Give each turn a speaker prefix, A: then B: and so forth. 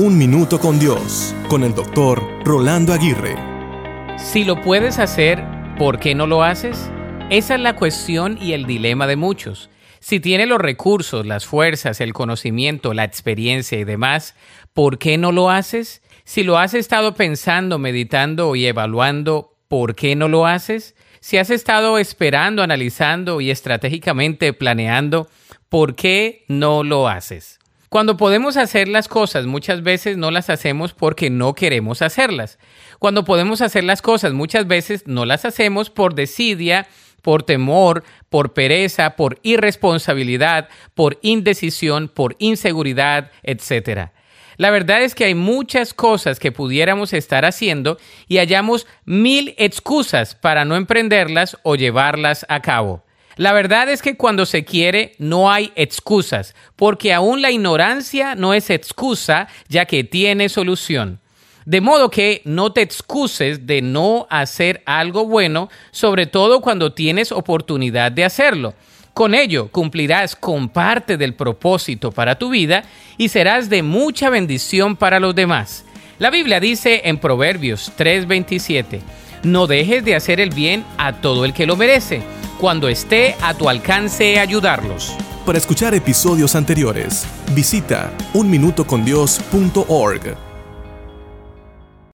A: Un Minuto con Dios, con el doctor Rolando Aguirre.
B: Si lo puedes hacer, ¿por qué no lo haces? Esa es la cuestión y el dilema de muchos. Si tienes los recursos, las fuerzas, el conocimiento, la experiencia y demás, ¿por qué no lo haces? Si lo has estado pensando, meditando y evaluando, ¿por qué no lo haces? Si has estado esperando, analizando y estratégicamente planeando, ¿por qué no lo haces? Cuando podemos hacer las cosas, muchas veces no las hacemos porque no queremos hacerlas. Cuando podemos hacer las cosas, muchas veces no las hacemos por desidia, por temor, por pereza, por irresponsabilidad, por indecisión, por inseguridad, etc. La verdad es que hay muchas cosas que pudiéramos estar haciendo y hallamos mil excusas para no emprenderlas o llevarlas a cabo. La verdad es que cuando se quiere no hay excusas, porque aún la ignorancia no es excusa, ya que tiene solución. De modo que no te excuses de no hacer algo bueno, sobre todo cuando tienes oportunidad de hacerlo. Con ello cumplirás con parte del propósito para tu vida y serás de mucha bendición para los demás. La Biblia dice en Proverbios 3:27, no dejes de hacer el bien a todo el que lo merece, cuando esté a tu alcance ayudarlos.
A: Para escuchar episodios anteriores, visita unminutocondios.org.